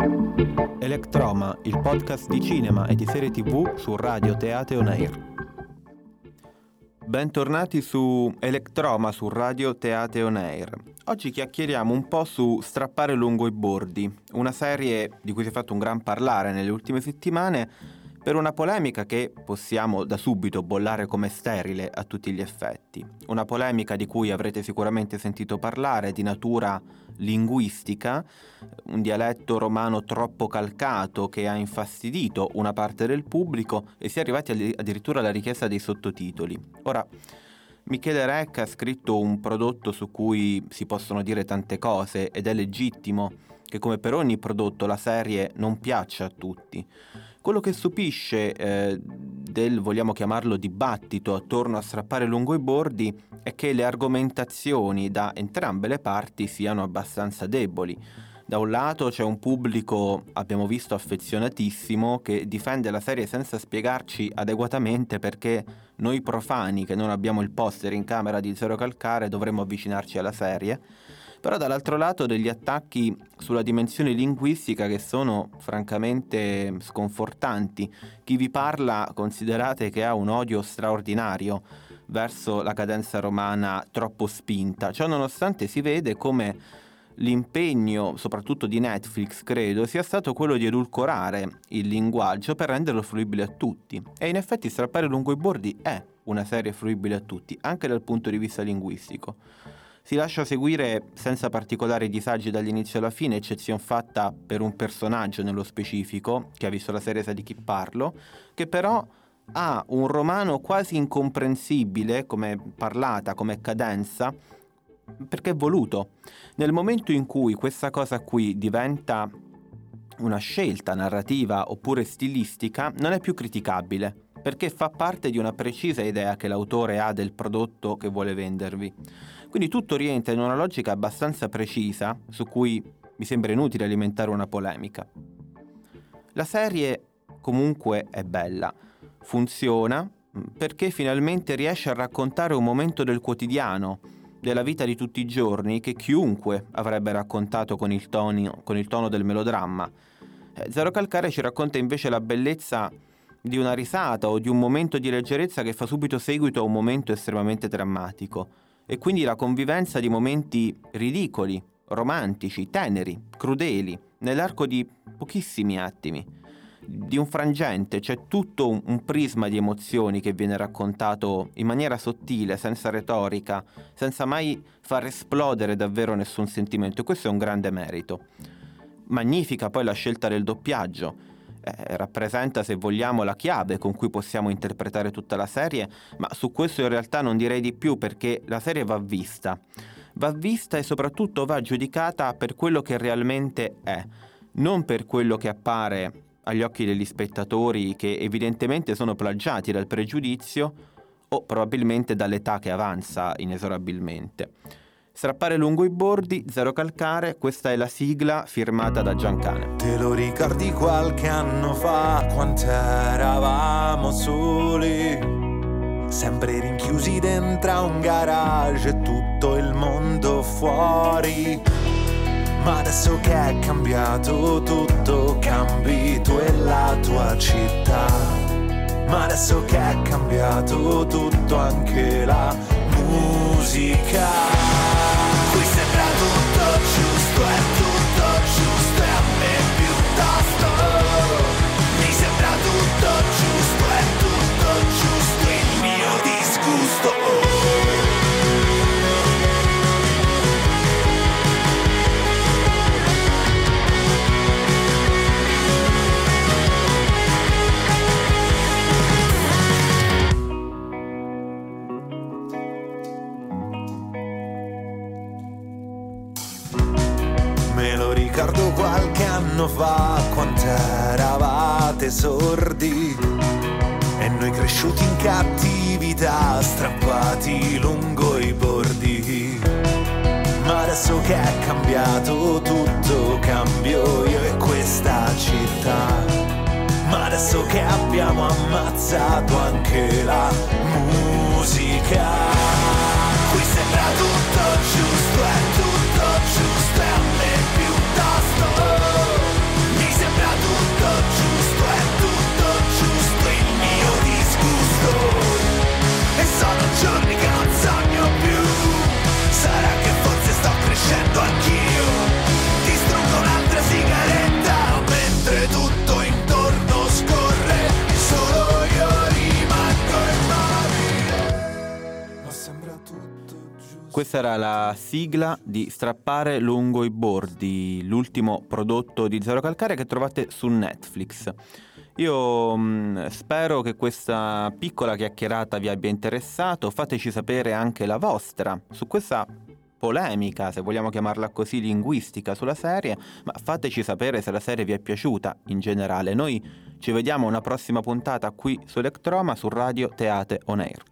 Electroma, il podcast di cinema e di serie tv su Radio Teate On Air. Bentornati su Electroma su Radio Teate On Air. Oggi chiacchieriamo un po' su Strappare lungo i bordi, una serie di cui si è fatto un gran parlare nelle ultime settimane per una polemica che possiamo da subito bollare come sterile a tutti gli effetti. Una polemica di cui avrete sicuramente sentito parlare, di natura linguistica, un dialetto romano troppo calcato che ha infastidito una parte del pubblico e si è arrivati addirittura alla richiesta dei sottotitoli. Ora, Michele Recca ha scritto un prodotto su cui si possono dire tante cose ed è legittimo che come per ogni prodotto la serie non piaccia a tutti. Quello che stupisce eh, del, vogliamo chiamarlo, dibattito attorno a strappare lungo i bordi è che le argomentazioni da entrambe le parti siano abbastanza deboli. Da un lato c'è un pubblico, abbiamo visto, affezionatissimo che difende la serie senza spiegarci adeguatamente perché noi profani che non abbiamo il poster in camera di Zero Calcare dovremmo avvicinarci alla serie però dall'altro lato degli attacchi sulla dimensione linguistica che sono francamente sconfortanti. Chi vi parla considerate che ha un odio straordinario verso la cadenza romana troppo spinta, ciò nonostante si vede come l'impegno, soprattutto di Netflix, credo, sia stato quello di edulcorare il linguaggio per renderlo fruibile a tutti. E in effetti Strappare lungo i bordi è una serie fruibile a tutti, anche dal punto di vista linguistico. Si lascia seguire senza particolari disagi dall'inizio alla fine, eccezion fatta per un personaggio nello specifico, che ha visto la serie sa di chi parlo, che però ha un romano quasi incomprensibile come parlata, come cadenza, perché è voluto. Nel momento in cui questa cosa qui diventa una scelta narrativa oppure stilistica, non è più criticabile, perché fa parte di una precisa idea che l'autore ha del prodotto che vuole vendervi. Quindi tutto rientra in una logica abbastanza precisa su cui mi sembra inutile alimentare una polemica. La serie comunque è bella, funziona mm, perché finalmente riesce a raccontare un momento del quotidiano, della vita di tutti i giorni che chiunque avrebbe raccontato con il, tono, con il tono del melodramma. Eh, Zero Calcare ci racconta invece la bellezza di una risata o di un momento di leggerezza che fa subito seguito a un momento estremamente drammatico e quindi la convivenza di momenti ridicoli, romantici, teneri, crudeli, nell'arco di pochissimi attimi. Di un frangente c'è tutto un, prisma di emozioni che viene raccontato in maniera sottile, senza retorica, senza mai far esplodere davvero nessun sentimento e questo è un grande merito. Magnifica poi la scelta del doppiaggio eh, rappresenta, se vogliamo, la chiave con cui possiamo interpretare tutta la serie, ma su questo in realtà non direi di più perché la serie va vista. Va vista e soprattutto va giudicata per quello che realmente è, non per quello che appare agli occhi degli spettatori che evidentemente sono plagiati dal pregiudizio o probabilmente dall'età che avanza inesorabilmente. Strappare lungo i bordi, zero calcare, questa è la sigla firmata da Giancane. Te lo ricordi qualche anno fa, quant'eravamo soli? Sempre rinchiusi dentro un garage tutto il mondo fuori. Ma adesso che è cambiato tutto, cambi tu e la tua città. Ma adesso che è cambiato tutto, anche la musica. Anno fa quant'eravate sordi e noi cresciuti in cattività, strappati lungo i bordi. Ma adesso che è cambiato tutto, cambio io e questa città. Ma adesso che abbiamo ammazzato anche la musica, questa era la sigla di Strappare lungo i bordi, l'ultimo prodotto di Zero Calcare che trovate su Netflix. Io mh, mm, spero che questa piccola chiacchierata vi abbia interessato, fateci sapere anche la vostra su questa polemica, se vogliamo chiamarla così, linguistica sulla serie, ma fateci sapere se la serie vi è piaciuta in generale. Noi ci vediamo una prossima puntata qui su Electroma su Radio Teate On Air.